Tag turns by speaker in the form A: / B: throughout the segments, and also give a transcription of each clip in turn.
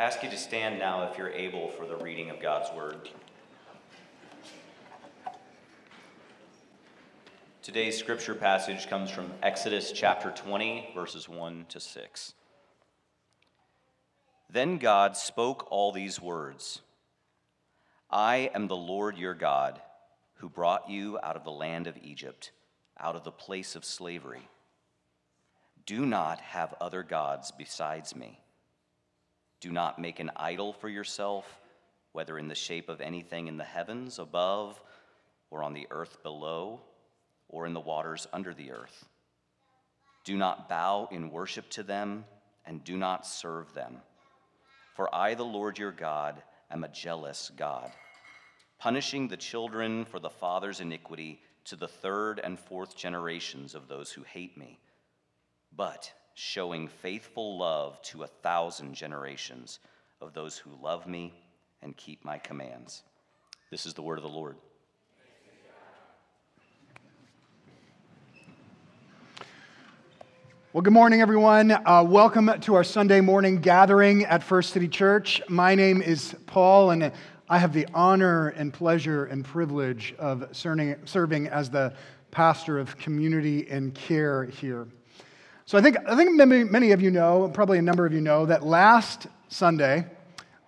A: I ask you to stand now if you're able for the reading of God's Word. Today's scripture passage comes from Exodus chapter 20, verses 1 to 6. Then God spoke all these words I am the Lord your God, who brought you out of the land of Egypt, out of the place of slavery. Do not have other gods besides me. Do not make an idol for yourself, whether in the shape of anything in the heavens above, or on the earth below, or in the waters under the earth. Do not bow in worship to them, and do not serve them. For I, the Lord your God, am a jealous God, punishing the children for the father's iniquity to the third and fourth generations of those who hate me, but showing faithful love to a thousand generations of those who love me and keep my commands. This is the word of the Lord.
B: Well, good morning, everyone. Uh, welcome to our Sunday morning gathering at First City Church. My name is Paul, and I have the honor and pleasure and privilege of serving, serving as the pastor of community and care here. So I think, I think many, many of you know, probably a number of you know, that last Sunday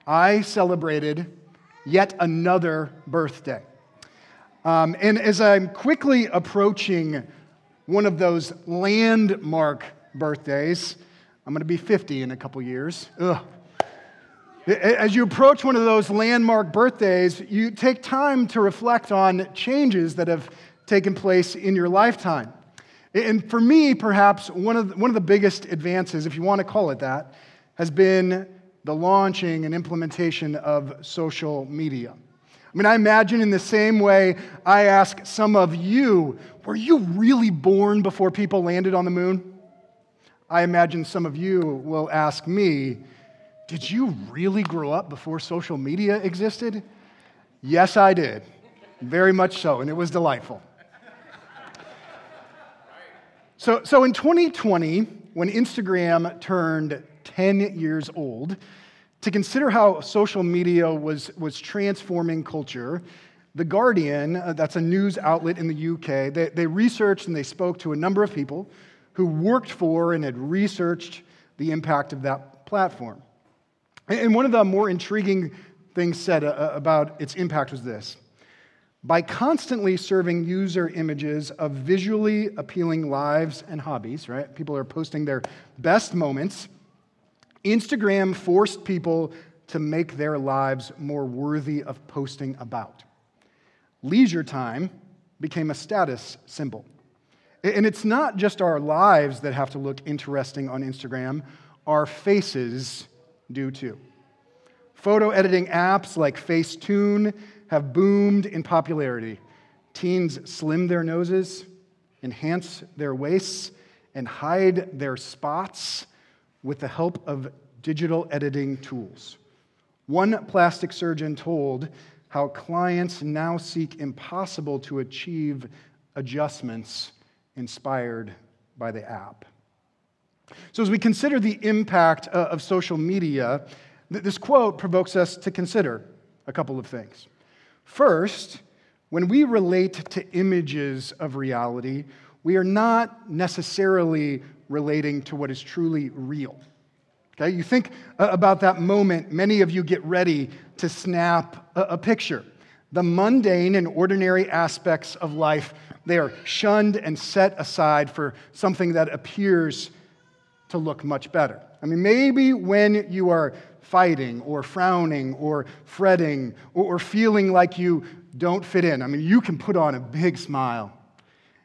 B: I celebrated yet another birthday. Um, and as I'm quickly approaching one of those landmark birthdays. I'm going to be 50 in a couple years. Ugh. As you approach one of those landmark birthdays, you take time to reflect on changes that have taken place in your lifetime. And for me, perhaps one of the, one of the biggest advances, if you want to call it that, has been the launching and implementation of social media. I mean, I imagine in the same way I ask some of you, were you really born before people landed on the moon? I imagine some of you will ask me, did you really grow up before social media existed? Yes, I did. Very much so, and it was delightful. So, so in 2020, when Instagram turned 10 years old, to consider how social media was, was transforming culture, The Guardian, uh, that's a news outlet in the UK, they, they researched and they spoke to a number of people who worked for and had researched the impact of that platform. And one of the more intriguing things said uh, uh, about its impact was this by constantly serving user images of visually appealing lives and hobbies, right? People are posting their best moments. Instagram forced people to make their lives more worthy of posting about. Leisure time became a status symbol. And it's not just our lives that have to look interesting on Instagram, our faces do too. Photo editing apps like Facetune have boomed in popularity. Teens slim their noses, enhance their waists, and hide their spots with the help of digital editing tools. One plastic surgeon told how clients now seek impossible to achieve adjustments inspired by the app. So, as we consider the impact uh, of social media, this quote provokes us to consider a couple of things. First, when we relate to images of reality, we are not necessarily relating to what is truly real. Okay, you think uh, about that moment, many of you get ready to snap a, a picture. The mundane and ordinary aspects of life, they are shunned and set aside for something that appears to look much better. I mean, maybe when you are fighting or frowning or fretting or, feeling like you don't fit in, I mean, you can put on a big smile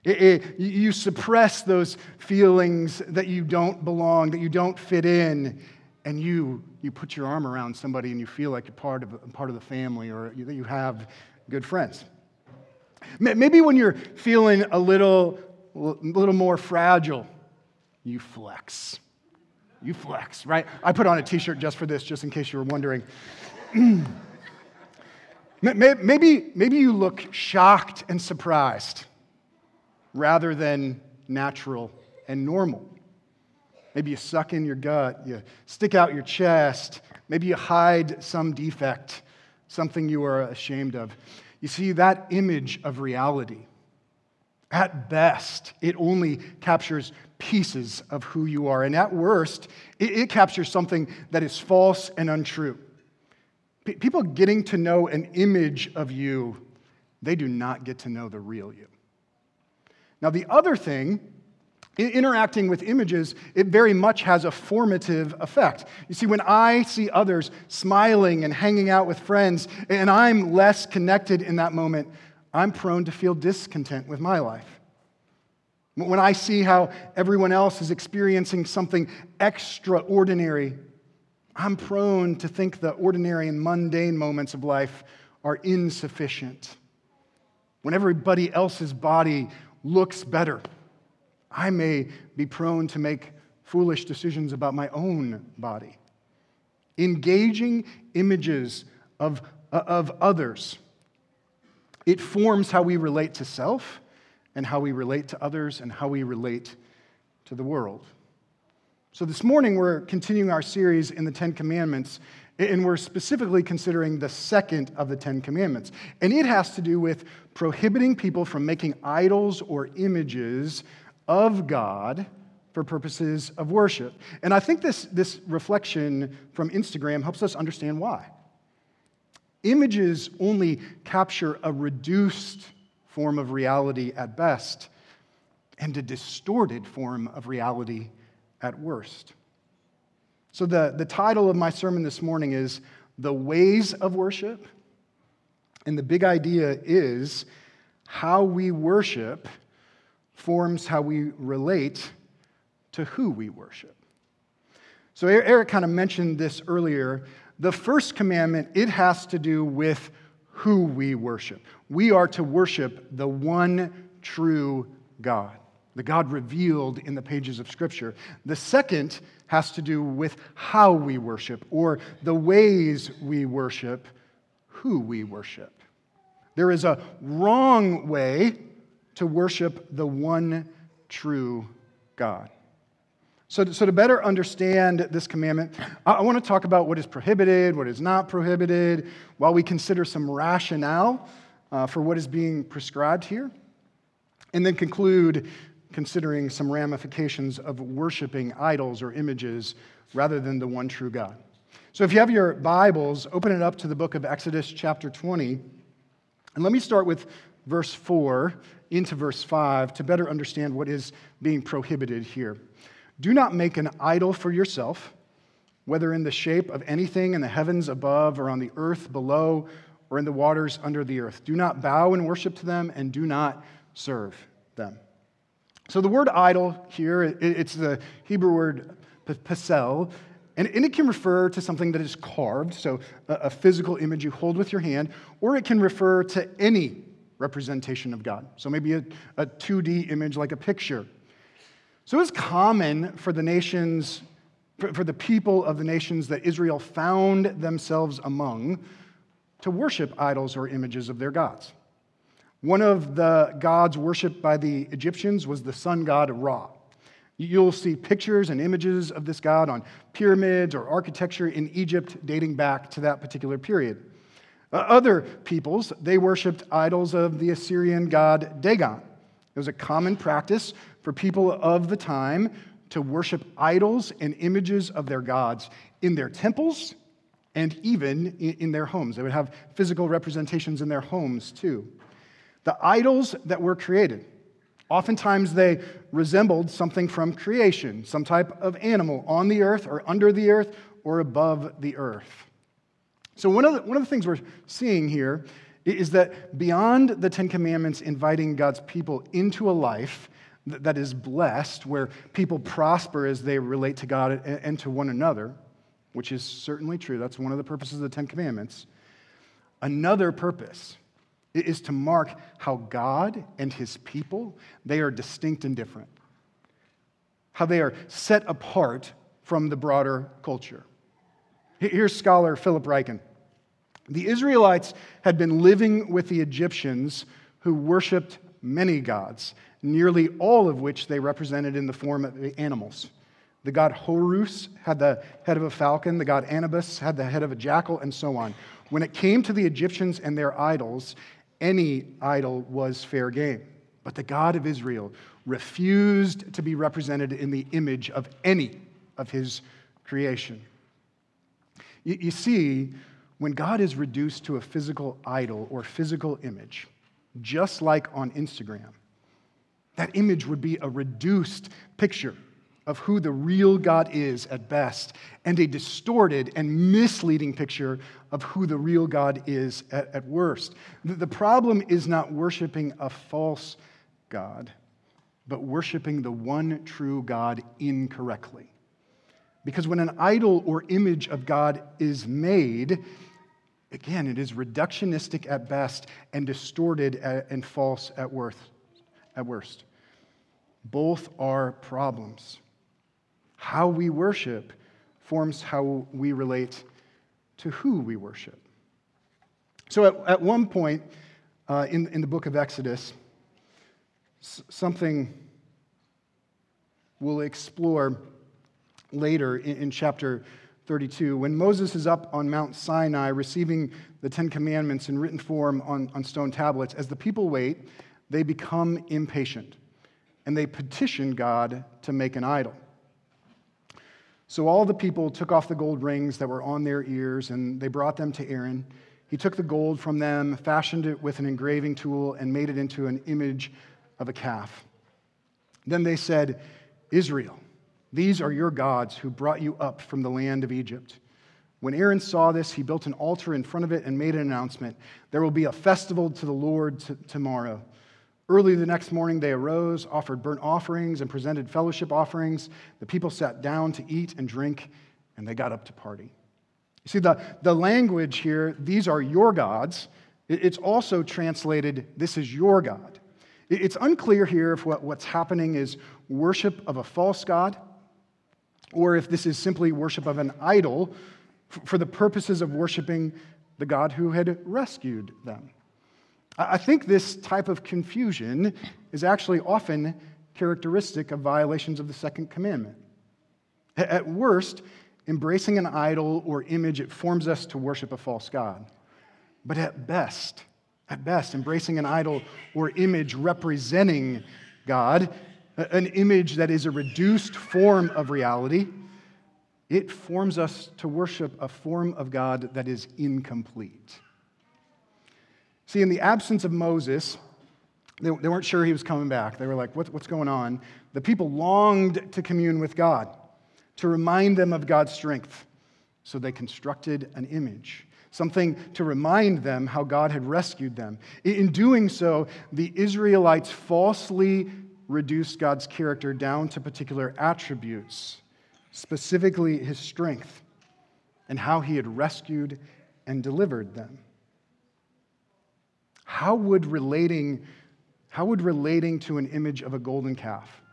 B: it, it, you suppress those feelings that you don't belong, that you don't fit in, and you, you put your arm around somebody and you feel like you're part of, part of the family or that you have good friends. Maybe when you're feeling a little, a little more fragile, you flex. You flex, right? I put on a t shirt just for this, just in case you were wondering. maybe, maybe you look shocked and surprised rather than natural and normal. Maybe you suck in your gut, you stick out your chest, maybe you hide some defect, something you are ashamed of. You see, that image of reality, at best, it only captures pieces of who you are. And at worst, it, it captures something that is false and untrue. P- people getting to know an image of you, they do not get to know the real you. Now, the other thing, interacting with images, it very much has a formative effect. You see, when I see others smiling and hanging out with friends, and I'm less connected in that moment, I'm prone to feel discontent with my life. When I see how everyone else is experiencing something extraordinary, I'm prone to think the ordinary and mundane moments of life are insufficient. When everybody else's body looks better, I may be prone to make foolish decisions about my own body. Engaging images of, of others, it forms how we relate to self and how we relate to others and how we relate to the world. So, this morning we're continuing our series in the Ten Commandments, and we're specifically considering the second of the Ten Commandments. And it has to do with prohibiting people from making idols or images of God for purposes of worship. And I think this, this reflection from Instagram helps us understand why. Images only capture a reduced form of reality at best, and a distorted form of reality at worst. So, the, the title of my sermon this morning is The Ways of Worship. And the big idea is how we worship forms how we relate to who we worship. So, Eric kind of mentioned this earlier. The first commandment, it has to do with who we worship. We are to worship the one true God, the God revealed in the pages of Scripture. The second has to do with how we worship, or the ways we worship, who we worship. There is a wrong way to worship the one true God. So, so to better understand this commandment, I want to talk about what is prohibited, what is not prohibited, while we consider some rationale uh, for what is being prescribed here, and then conclude considering some ramifications of worshiping idols or images rather than the one true God. So if you have your Bibles, open it up to the book of Exodus, chapter 20. And let me start with verse 4 into verse 5 to better understand what is being prohibited here. Do not make an idol for yourself, whether in the shape of anything in the heavens above or on the earth below or in the waters under the earth. Do not bow and worship to them and do not serve them. So the word idol here, it's the Hebrew word pesel, and it can refer to something that is carved, so a physical image you hold with your hand, or it can refer to any representation of God. So maybe a, a 2D image like a picture so it was common for the nations, for the people of the nations that Israel found themselves among, to worship idols or images of their gods. One of the gods worshipped by the Egyptians was the sun god Ra. You'll see pictures and images of this god on pyramids or architecture in Egypt dating back to that particular period. Uh, other peoples, they worshiped idols of the Assyrian god Dagon. It was a common practice for people of the time to worship idols and images of their gods in their temples and even in their homes. They would have physical representations in their homes too. The idols that were created, oftentimes they resembled something from creation, some type of animal on the earth or under the earth or above the earth. So, one of the, one of the things we're seeing here is that beyond the Ten Commandments inviting God's people into a life that is blessed, where people prosper as they relate to God and to one another, which is certainly true. That's one of the purposes of the Ten Commandments. Another purpose is to mark how God and his people, they are distinct and different. How they are set apart from the broader culture. Here's scholar Philip Ryken. The Israelites had been living with the Egyptians who worshiped many gods nearly all of which they represented in the form of animals. The god Horus had the head of a falcon, the god Anubis had the head of a jackal, and so on. When it came to the Egyptians and their idols, any idol was fair game. But the God of Israel refused to be represented in the image of any of his creation. You, you see, when God is reduced to a physical idol or physical image, just like on Instagram, that image would be a reduced picture of who the real God is at best, and a distorted and misleading picture of who the real God is at, at worst. The problem is not worshiping a false God, but worshiping the one true God incorrectly. Because when an idol or image of God is made, again, it is reductionistic at best and distorted and false at worst. Both are problems. How we worship forms how we relate to who we worship. So, at, at one point uh, in, in the book of Exodus, something we'll explore later in, in chapter 32. When Moses is up on Mount Sinai receiving the Ten Commandments in written form on, on stone tablets, as the people wait, they become impatient and they petitioned God to make an idol. So all the people took off the gold rings that were on their ears and they brought them to Aaron. He took the gold from them, fashioned it with an engraving tool, and made it into an image of a calf. Then they said, Israel, these are your gods who brought you up from the land of Egypt. When Aaron saw this, he built an altar in front of it and made an announcement There will be a festival to the Lord t- tomorrow. Early the next morning, they arose, offered burnt offerings, and presented fellowship offerings. The people sat down to eat and drink, and they got up to party. You see, the, the language here, these are your gods, it's also translated, this is your God. It's unclear here if what, what's happening is worship of a false God or if this is simply worship of an idol for the purposes of worshiping the God who had rescued them. I think this type of confusion is actually often characteristic of violations of the second commandment. At worst, embracing an idol or image, it forms us to worship a false God. But at best, at best, embracing an idol or image representing God, an image that is a reduced form of reality, it forms us to worship a form of God that is incomplete. See, in the absence of Moses, they, they weren't sure he was coming back. They were like, what, What's going on? The people longed to commune with God, to remind them of God's strength. So they constructed an image, something to remind them how God had rescued them. In doing so, the Israelites falsely reduced God's character down to particular attributes, specifically his strength and how he had rescued and delivered them. How would relating, how would relating to an image of a golden calf,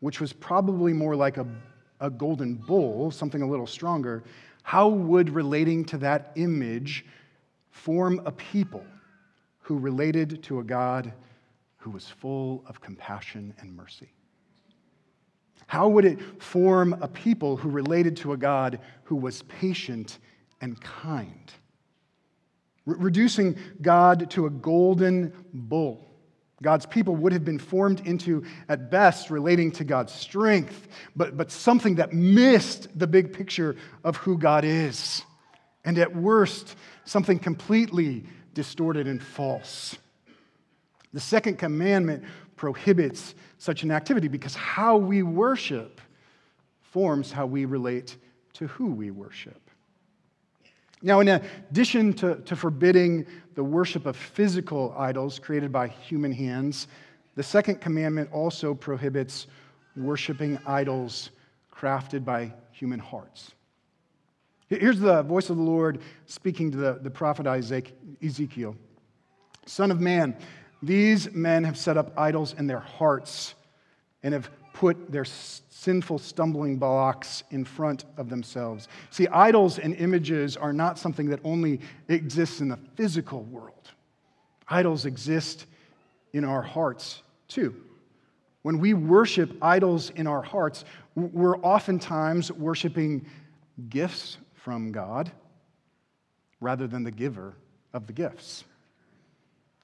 B: which was probably more like a, a golden bull, something a little stronger, how would relating to that image form a people who related to a God who was full of compassion and mercy? How would it form a people who related to a God who was patient and kind? Reducing God to a golden bull. God's people would have been formed into, at best, relating to God's strength, but, but something that missed the big picture of who God is. And at worst, something completely distorted and false. The second commandment prohibits such an activity because how we worship forms how we relate to who we worship. Now, in addition to, to forbidding the worship of physical idols created by human hands, the second commandment also prohibits worshiping idols crafted by human hearts. Here's the voice of the Lord speaking to the, the prophet Ezekiel Son of man, these men have set up idols in their hearts and have put their sinful stumbling blocks in front of themselves. See, idols and images are not something that only exists in the physical world, idols exist in our hearts too. When we worship idols in our hearts, we're oftentimes worshiping gifts from God rather than the giver of the gifts.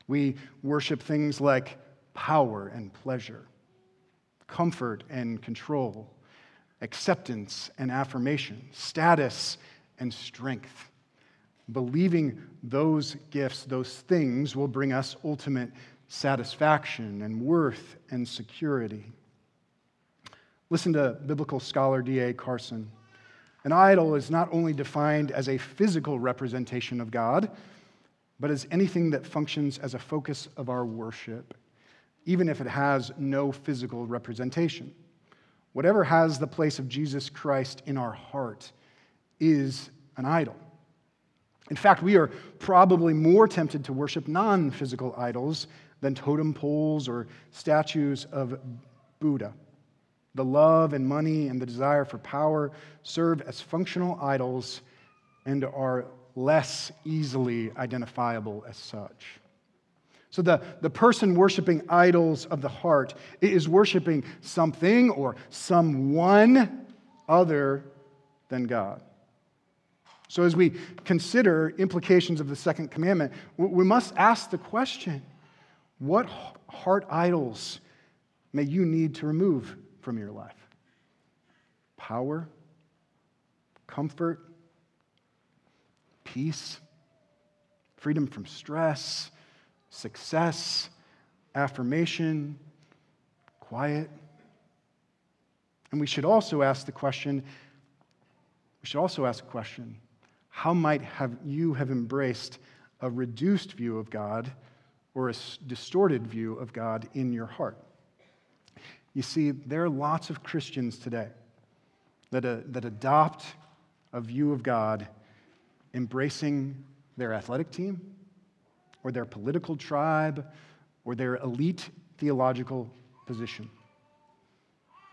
B: We worship things like power and pleasure, comfort and control, acceptance and affirmation, status and strength. Believing those gifts, those things, will bring us ultimate satisfaction and worth and security. Listen to biblical scholar D.A. Carson. An idol is not only defined as a physical representation of God, but as anything that functions as a focus of our worship, even if it has no physical representation. Whatever has the place of Jesus Christ in our heart is an idol. In fact, we are probably more tempted to worship non physical idols than totem poles or statues of Buddha. The love and money and the desire for power serve as functional idols and are less easily identifiable as such. So, the, the person worshiping idols of the heart is worshiping something or someone other than God. So, as we consider implications of the second commandment, we must ask the question what heart idols may you need to remove from your life? Power, comfort, peace, freedom from stress, success, affirmation, quiet. And we should also ask the question we should also ask a question how might have you have embraced a reduced view of God or a distorted view of God in your heart? You see, there are lots of Christians today that, uh, that adopt a view of God embracing their athletic team or their political tribe or their elite theological position.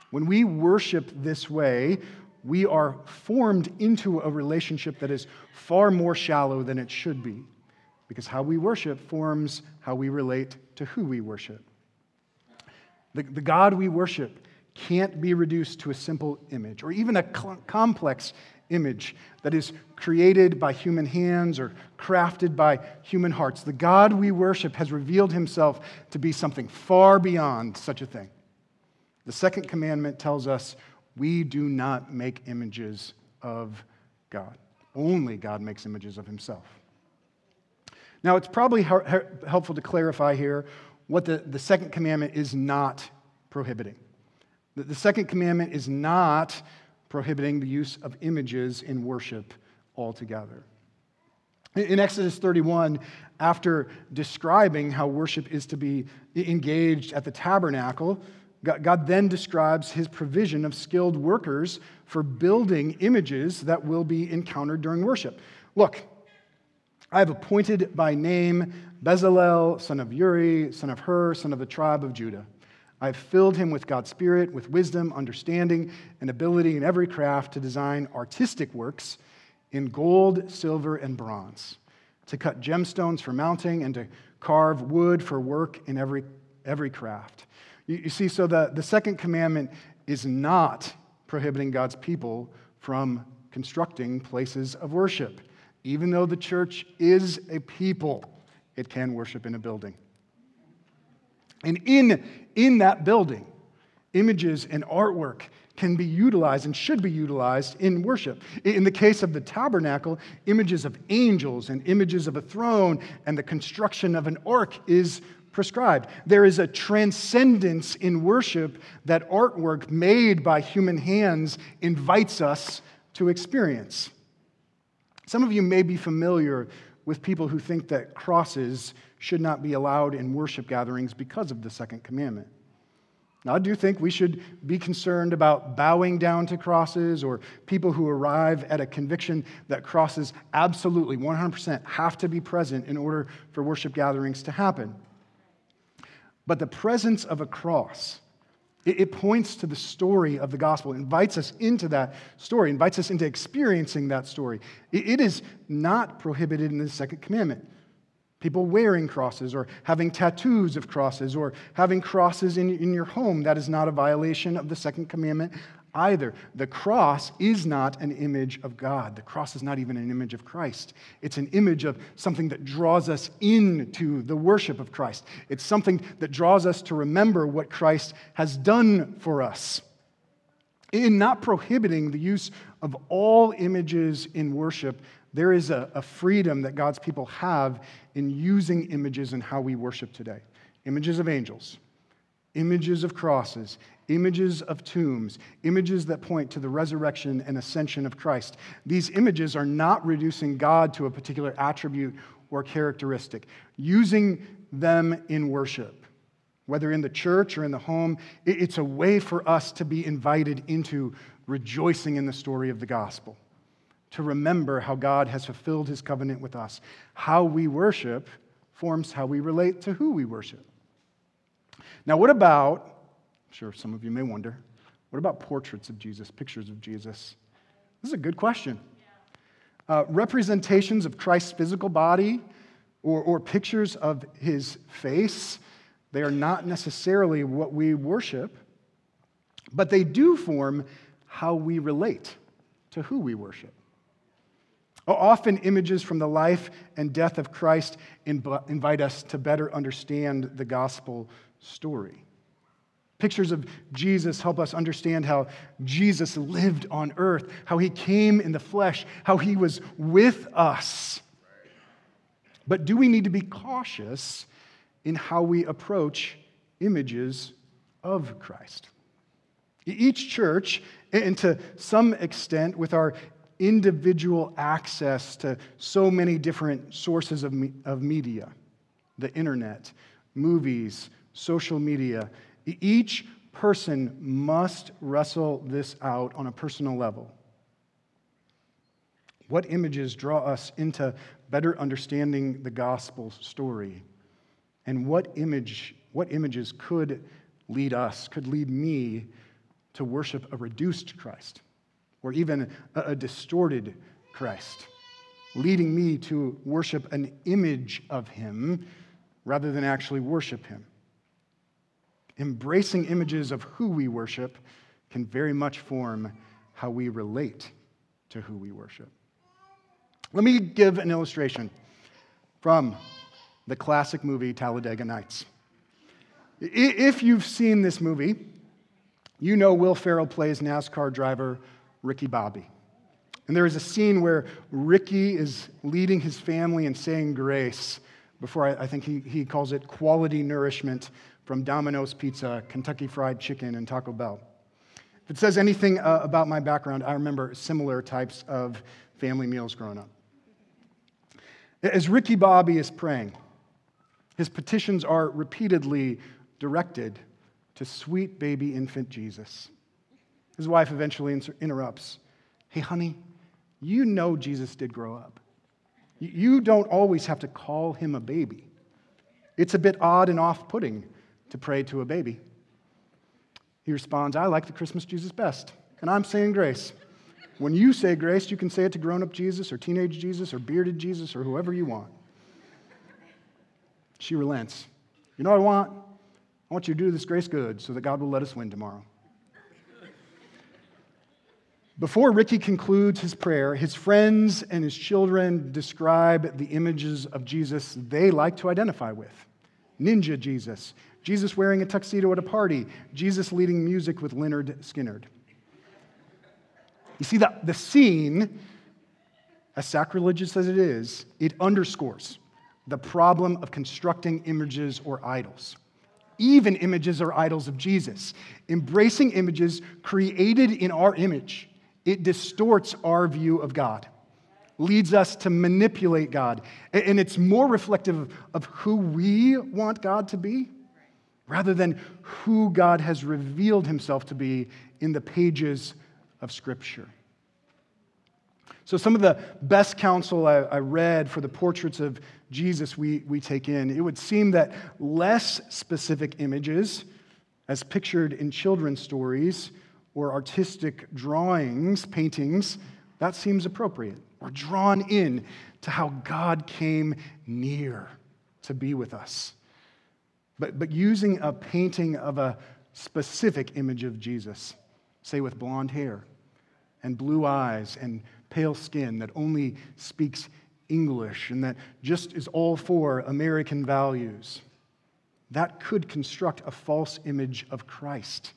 B: When we worship this way, we are formed into a relationship that is far more shallow than it should be, because how we worship forms how we relate to who we worship. The, the God we worship can't be reduced to a simple image or even a cl- complex image that is created by human hands or crafted by human hearts. The God we worship has revealed himself to be something far beyond such a thing. The second commandment tells us we do not make images of God. Only God makes images of himself. Now, it's probably helpful to clarify here what the, the second commandment is not prohibiting. The, the second commandment is not prohibiting the use of images in worship altogether. In Exodus 31, after describing how worship is to be engaged at the tabernacle, God then describes his provision of skilled workers for building images that will be encountered during worship. Look, I have appointed by name Bezalel, son of Uri, son of Hur, son of the tribe of Judah. I have filled him with God's Spirit, with wisdom, understanding, and ability in every craft to design artistic works in gold, silver, and bronze, to cut gemstones for mounting, and to carve wood for work in every, every craft. You, you see, so the, the second commandment is not prohibiting God's people from constructing places of worship. Even though the church is a people, it can worship in a building. And in, in that building, images and artwork can be utilized and should be utilized in worship. In the case of the tabernacle, images of angels and images of a throne and the construction of an ark is prescribed. There is a transcendence in worship that artwork made by human hands invites us to experience. Some of you may be familiar with people who think that crosses should not be allowed in worship gatherings because of the second commandment. Now, I do think we should be concerned about bowing down to crosses or people who arrive at a conviction that crosses absolutely 100% have to be present in order for worship gatherings to happen. But the presence of a cross, it, points to the story of the gospel, invites us into that story, invites us into experiencing that story. it is not prohibited in the second commandment. People wearing crosses or having tattoos of crosses or having crosses in, in your home. That is not a violation of the second commandment either. The cross is not an image of God. The cross is not even an image of Christ. It's an image of something that draws us into the worship of Christ. It's something that draws us to remember what Christ has done for us. In not prohibiting the use of all images in worship, there is a, a, freedom that God's people have in using images in how we worship today images of angels, images of crosses, images of tombs, images that point to the resurrection and ascension of Christ. These images are not reducing God to a particular attribute or characteristic, using them in worship. Whether in the church or in the home, it's a way for us to be invited into rejoicing in the story of the gospel to remember how God has fulfilled his covenant with us. How we worship forms how we relate to who we worship. Now, what about, I'm sure some of you may wonder, what about portraits of Jesus, pictures of Jesus? This is a good question. Uh, representations of Christ's physical body or, or pictures of his face, they are not necessarily what we worship, but they do form how we relate to who we worship. Often, images from the life and death of Christ invite us to better understand the gospel story. Pictures of Jesus help us understand how Jesus lived on earth, how he came in the flesh, how he was with us. But do we need to be cautious in how we approach images of Christ? Each church, and to some extent with our individual access to so many different sources of, me- of media the internet, movies, social media. Each person must wrestle this out on a personal level. What images draw us into better understanding the gospel story? And what image, what images could lead us, could lead me to worship a reduced Christ? Or even a, a distorted Christ, leading me to worship an image of him rather than actually worship him. Embracing images of who we worship can very much form how we relate to who we worship. Let me give an illustration from the classic movie Talladega Nights. If you've seen this movie, you know Will Ferrell plays NASCAR driver Ricky Bobby. And there is a scene where Ricky is leading his family and saying grace before I, I think he, he calls it quality nourishment from Domino's Pizza, Kentucky Fried Chicken, and Taco Bell. If it says anything uh, about my background, I remember similar types of family meals growing up. As Ricky Bobby is praying, his petitions are repeatedly directed to sweet baby infant Jesus. His wife eventually interrupts Hey, honey, you know Jesus did grow up. You don't always have to call him a baby. It's a bit odd and off putting to pray to a baby. He responds, I like the Christmas Jesus best, and I'm saying grace. When you say grace, you can say it to grown up Jesus or teenage Jesus or bearded Jesus or whoever you want. She relents. You know what I want? I want you to do this grace good so that God will let us win tomorrow. Before Ricky concludes his prayer, his friends and his children describe the images of Jesus they like to identify with Ninja Jesus, Jesus wearing a tuxedo at a party, Jesus leading music with Lynyrd Skynyrd. You see, the, the scene, as sacrilegious as it is, it underscores the problem of constructing images or idols. Even images or idols of Jesus. Embracing images created in our image it distorts our view of God, leads us to manipulate God. And it's more reflective of who we want God to be rather than who God has revealed himself to be in the pages of Scripture. So, some of the best counsel I, I, read for the portraits of Jesus we, we take in, it would seem that less specific images, as pictured in children's stories, or artistic drawings, paintings, that seems appropriate. We're drawn in to how God came near to be with us. But, but using a painting of a specific image of Jesus, say with blonde hair and blue eyes and pale skin that only speaks English and that just is all for American values, that could construct a false image of Christ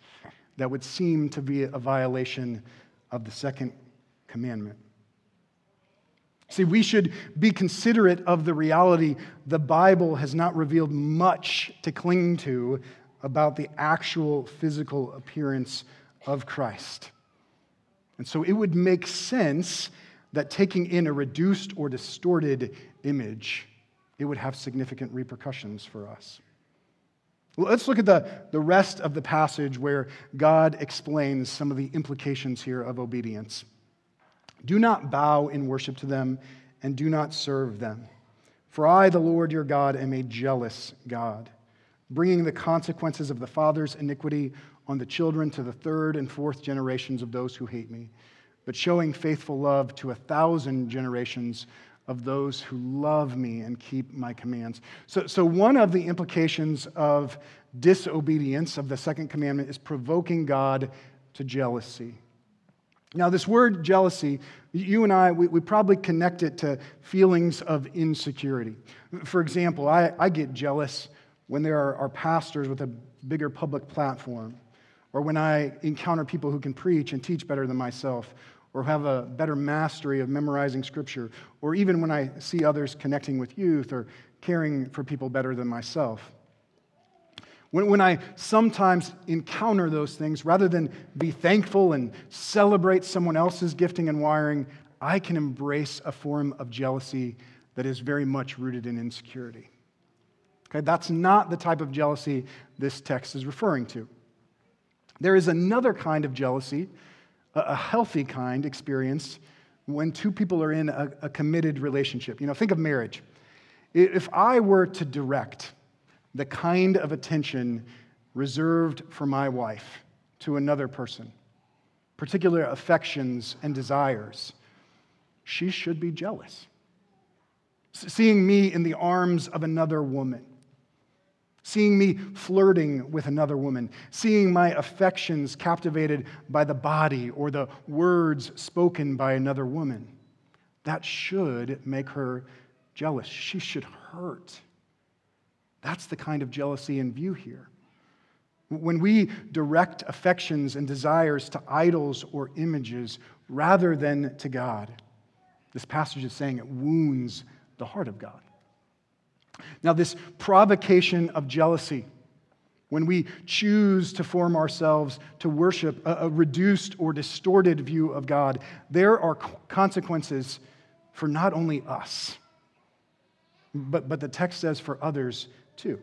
B: that would seem to be a violation of the second commandment. See, we should be considerate of the reality the Bible has not revealed much to cling to about the actual physical appearance of Christ. And so it would make sense that taking in a reduced or distorted image, it would have significant repercussions for us. Let's look at the, the rest of the passage where God explains some of the implications here of obedience. Do not bow in worship to them, and do not serve them. For I, the Lord your God, am a jealous God, bringing the consequences of the father's iniquity on the children to the third and fourth generations of those who hate me, but showing faithful love to a thousand generations of those who love me and keep my commands. So, so one of the implications of disobedience of the second commandment is provoking God to jealousy. Now, this word jealousy, you and I, we, we, probably connect it to feelings of insecurity. For example, I, I get jealous when there are, are pastors with a bigger public platform, or when I encounter people who can preach and teach better than myself, or have a better mastery of memorizing scripture, or even when I see others connecting with youth or caring for people better than myself. When, when I sometimes encounter those things, rather than be thankful and celebrate someone else's gifting and wiring, I can embrace a form of jealousy that is very much rooted in insecurity. Okay, that's not the type of jealousy this text is referring to. There is another kind of jealousy, a healthy kind experienced when two people are in a, a committed relationship. You know, think of marriage. If I were to direct the kind of attention reserved for my wife to another person, particular affections and desires, she should be jealous. Seeing me in the arms of another woman, seeing me flirting with another woman, seeing my affections captivated by the body or the words spoken by another woman, that should make her jealous. She should hurt. That's the kind of jealousy in view here. When we direct affections and desires to idols or images rather than to God, this passage is saying it wounds the heart of God. Now, this provocation of jealousy, when we choose to form ourselves to worship a, reduced or distorted view of God, there are consequences for not only us, but, but the text says for others too.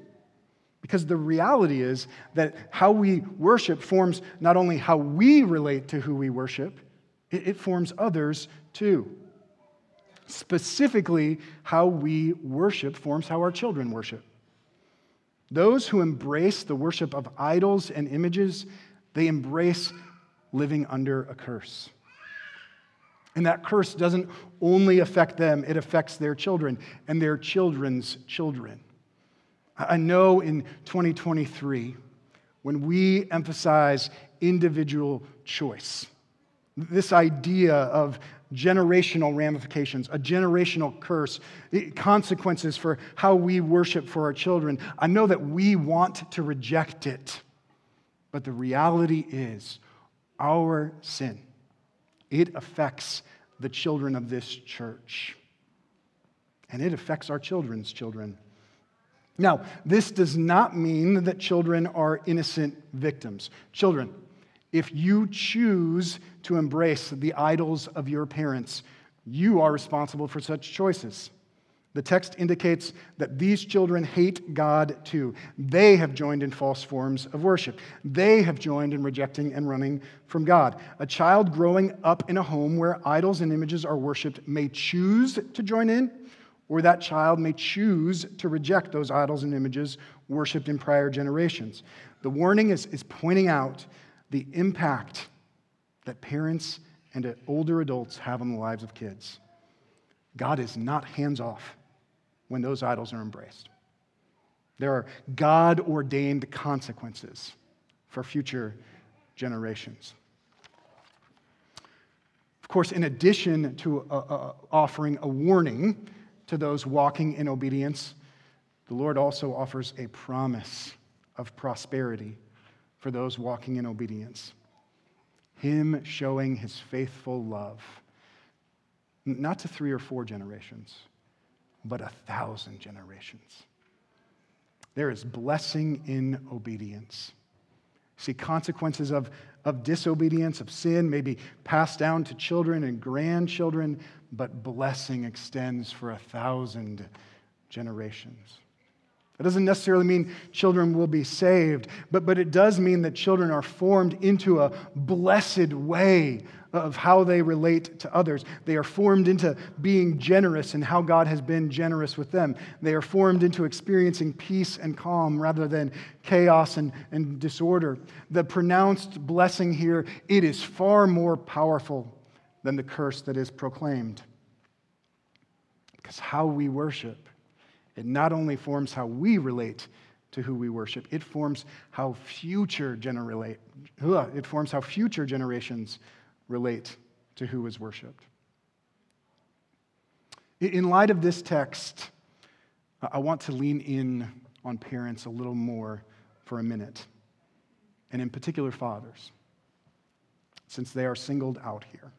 B: Because the reality is that how we worship forms not only how we relate to who we worship, it, it forms others too. Specifically, how we worship forms how our children worship. Those who embrace the worship of idols and images, they embrace living under a curse. And that curse doesn't only affect them, it affects their children and their children's children. I know in 2023, when we emphasize individual choice, this idea of generational ramifications, a generational curse, consequences for how we worship for our children, I know that we want to reject it. But the reality is, our sin, it affects the children of this church. And it affects our children's children. Now, this does not mean that children are innocent victims. Children, if you choose to embrace the idols of your parents, you are responsible for such choices. The text indicates that these children hate God too. They have joined in false forms of worship. They have joined in rejecting and running from God. A child growing up in a home where idols and images are worshiped may choose to join in, or that child may choose to reject those idols and images worshiped in prior generations. The warning is, is pointing out the impact that parents and older adults have on the lives of kids. God is not hands off when those idols are embraced. There are God ordained consequences for future generations. Of course, in addition to uh, uh, offering a warning to those walking in obedience, the Lord also offers a promise of prosperity for those walking in obedience. Him showing his faithful love, not to three or four generations, but a thousand generations. There is blessing in obedience. See, consequences of, of disobedience, of sin, may be passed down to children and grandchildren, but blessing extends for a thousand generations. That doesn't necessarily mean children will be saved, but, but it does mean that children are formed into a blessed way of how they relate to others. They are formed into being generous and how God has been generous with them. They are formed into experiencing peace and calm rather than chaos and, and disorder. The pronounced blessing here, it is far more powerful than the curse that is proclaimed. Because how we worship it not only forms how we relate to who we worship, it forms how future generate, it forms how future generations relate to who is worshiped. In light of this text, I want to lean in on parents a little more for a minute, and in particular, fathers, since they are singled out here.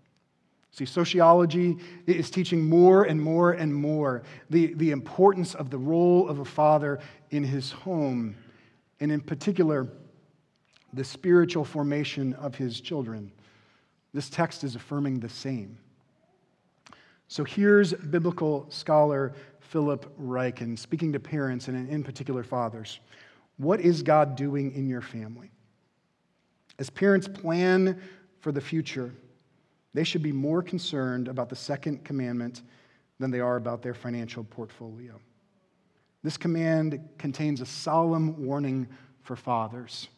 B: See, sociology is teaching more and more and more the, the importance of the role of a father in his home, and in particular, the spiritual formation of his children. This text is affirming the same. So here's biblical scholar Philip Ryken speaking to parents and in particular fathers. What is God doing in your family? As parents plan for the future, they should be more concerned about the second commandment than they are about their financial portfolio. This command contains a solemn warning for fathers.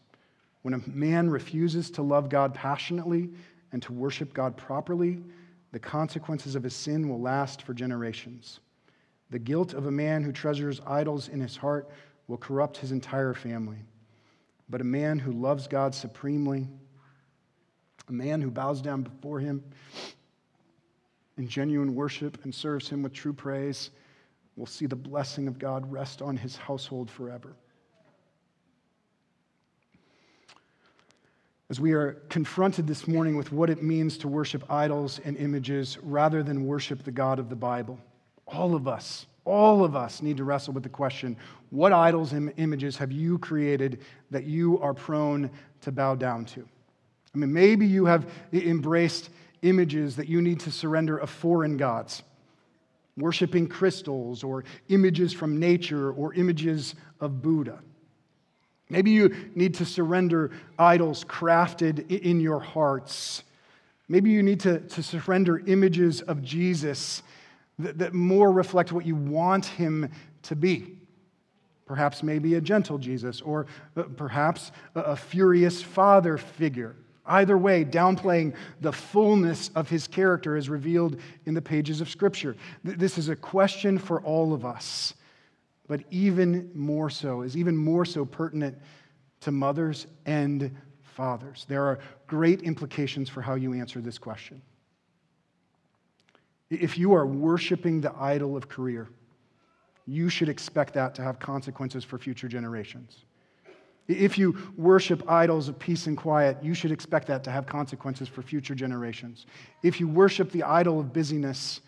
B: When a man refuses to love God passionately and to worship God properly, the consequences of his sin will last for generations. The guilt of a man who treasures idols in his heart will corrupt his entire family. But a man who loves God supremely a man who bows down before him in genuine worship and serves him with true praise will see the blessing of God rest on his household forever. As we are confronted this morning with what it means to worship idols and images rather than worship the God of the Bible, all of us, all of us need to wrestle with the question what idols and images have you created that you are prone to bow down to? I mean, maybe you have embraced images that you need to surrender of foreign gods, worshiping crystals or images from nature or images of Buddha. Maybe you need to surrender idols crafted in your hearts. Maybe you need to, to surrender images of Jesus that, that more reflect what you want him to be. Perhaps maybe a gentle Jesus, or uh, perhaps a, a furious father figure Either way, downplaying the fullness of his character as revealed in the pages of Scripture. This is a question for all of us, but even more so, is even more so pertinent to mothers and fathers. There are great implications for how you answer this question. If you are worshiping the idol of career, you should expect that to have consequences for future generations. If you worship idols of peace and quiet, you should expect that to have consequences for future generations. If you worship the idol of busyness,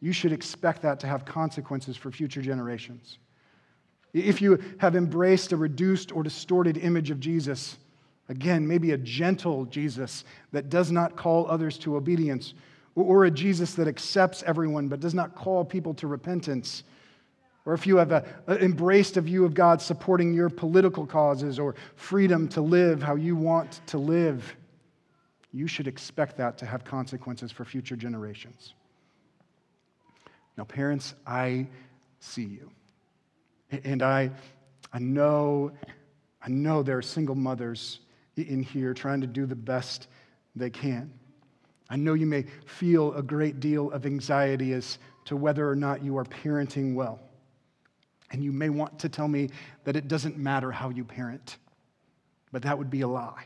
B: you should expect that to have consequences for future generations. If you have embraced a reduced or distorted image of Jesus, again, maybe a gentle Jesus that does not call others to obedience, or a Jesus that accepts everyone but does not call people to repentance, or if you have a, embraced a view of God supporting your political causes or freedom to live how you want to live, you should expect that to have consequences for future generations. Now, parents, I see you. And I, I know, I know there are single mothers in here trying to do the best they can. I know you may feel a great deal of anxiety as to whether or not you are parenting well. And you may want to tell me that it doesn't matter how you parent, but that would be a lie.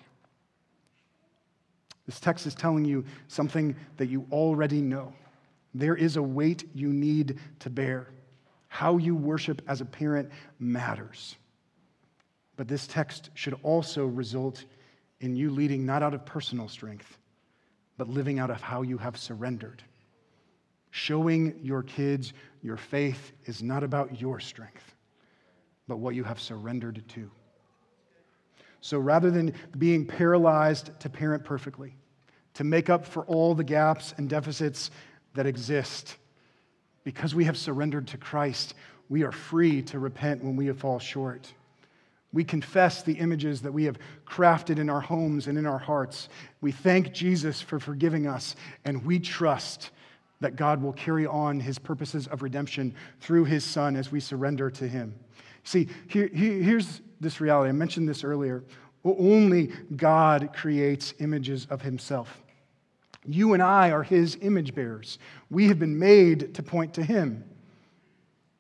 B: This text is telling you something that you already know. There is a weight you need to bear. How you worship as a parent matters. But this text should also result in you leading not out of personal strength, but living out of how you have surrendered. Showing your kids your faith is not about your strength, but what you have surrendered to. So rather than being paralyzed to parent perfectly, to make up for all the gaps and deficits that exist, because we have surrendered to Christ, we are free to repent when we fall short. We confess the images that we have crafted in our homes and in our hearts. We thank Jesus for forgiving us, and we trust that God will carry on his purposes of redemption through his Son as we surrender to him. See, here, here's this reality. I mentioned this earlier. Only God creates images of himself. You and I are his image bearers. We have been made to point to him.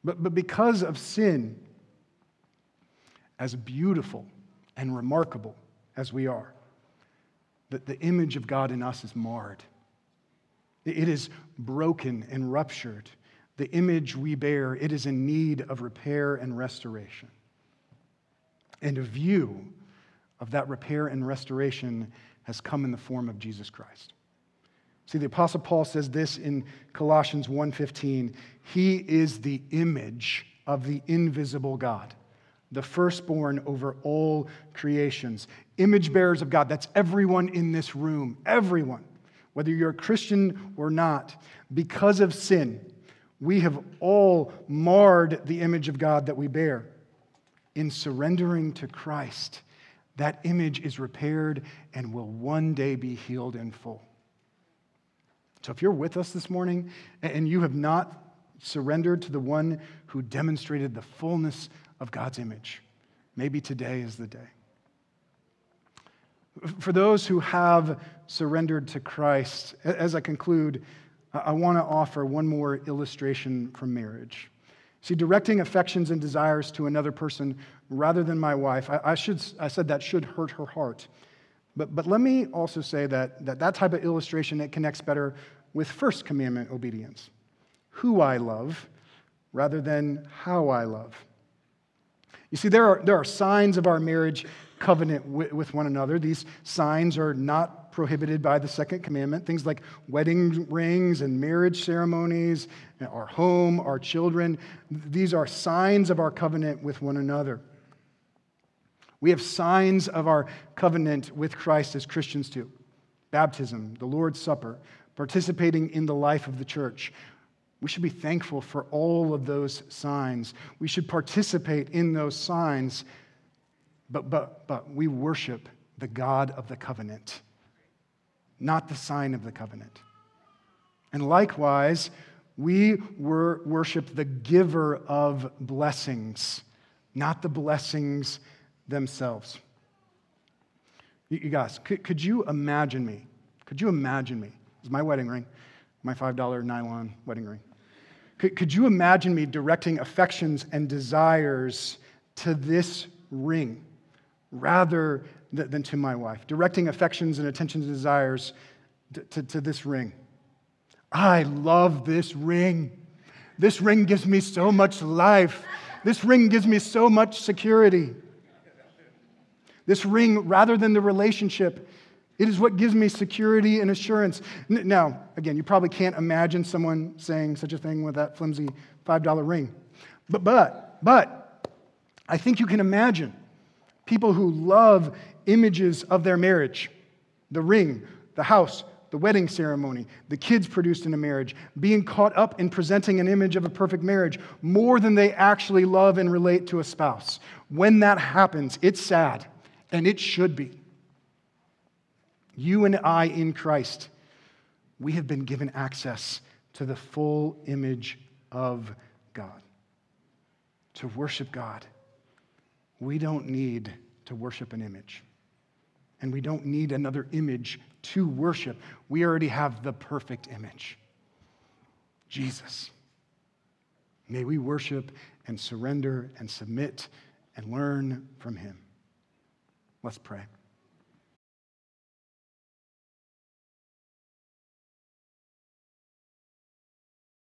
B: But, but because of sin, as beautiful and remarkable as we are, that the image of God in us is marred. It is broken and ruptured. The image we bear, it is in need of repair and restoration. And a view of that repair and restoration has come in the form of Jesus Christ. See, the apostle Paul says this in Colossians 1:15, he is the image of the invisible God, the firstborn over all creations. Image bearers of God, that's everyone in this room, everyone. Whether you're a Christian or not, because of sin, we have all marred the image of God that we bear. In surrendering to Christ, that image is repaired and will one day be healed in full. So if you're with us this morning and you have not surrendered to the one who demonstrated the fullness of God's image, maybe today is the day. For those who have surrendered to Christ, as I conclude, I want to offer one more illustration from marriage. See, directing affections and desires to another person rather than my wife, I, I, should, I said that should hurt her heart. But, but let me also say that, that that type of illustration, it connects better with first commandment obedience who I love rather than how I love. You see, there are, there are signs of our marriage covenant with, one another. These signs are not prohibited by the second commandment. Things like wedding rings and marriage ceremonies, our home, our children. These are signs of our covenant with one another. We have signs of our covenant with Christ as Christians too baptism, the Lord's Supper, participating in the life of the church. We should be thankful for all of those signs. We should participate in those signs, but, but, but we worship the God of the covenant, not the sign of the covenant. And likewise, we worship the giver of blessings, not the blessings themselves. You guys, could, could you imagine me? Could you imagine me? It's my wedding ring, my $5 nylon wedding ring. Could, could you imagine me directing affections and desires to this ring rather than to my wife? Directing affections and attentions and desires to, to, to this ring. I love this ring. This ring gives me so much life. This ring gives me so much security. This ring, rather than the relationship, it is what gives me security and assurance. Now, again, you probably can't imagine someone saying such a thing with that flimsy $5 ring. But, but, but, I think you can imagine people who love images of their marriage the ring, the house, the wedding ceremony, the kids produced in a marriage, being caught up in presenting an image of a perfect marriage more than they actually love and relate to a spouse. When that happens, it's sad, and it should be. You and I in Christ, we have been given access to the full image of God. To worship God, we don't need to worship an image. And we don't need another image to worship. We already have the perfect image Jesus. May we worship and surrender and submit and learn from him. Let's pray.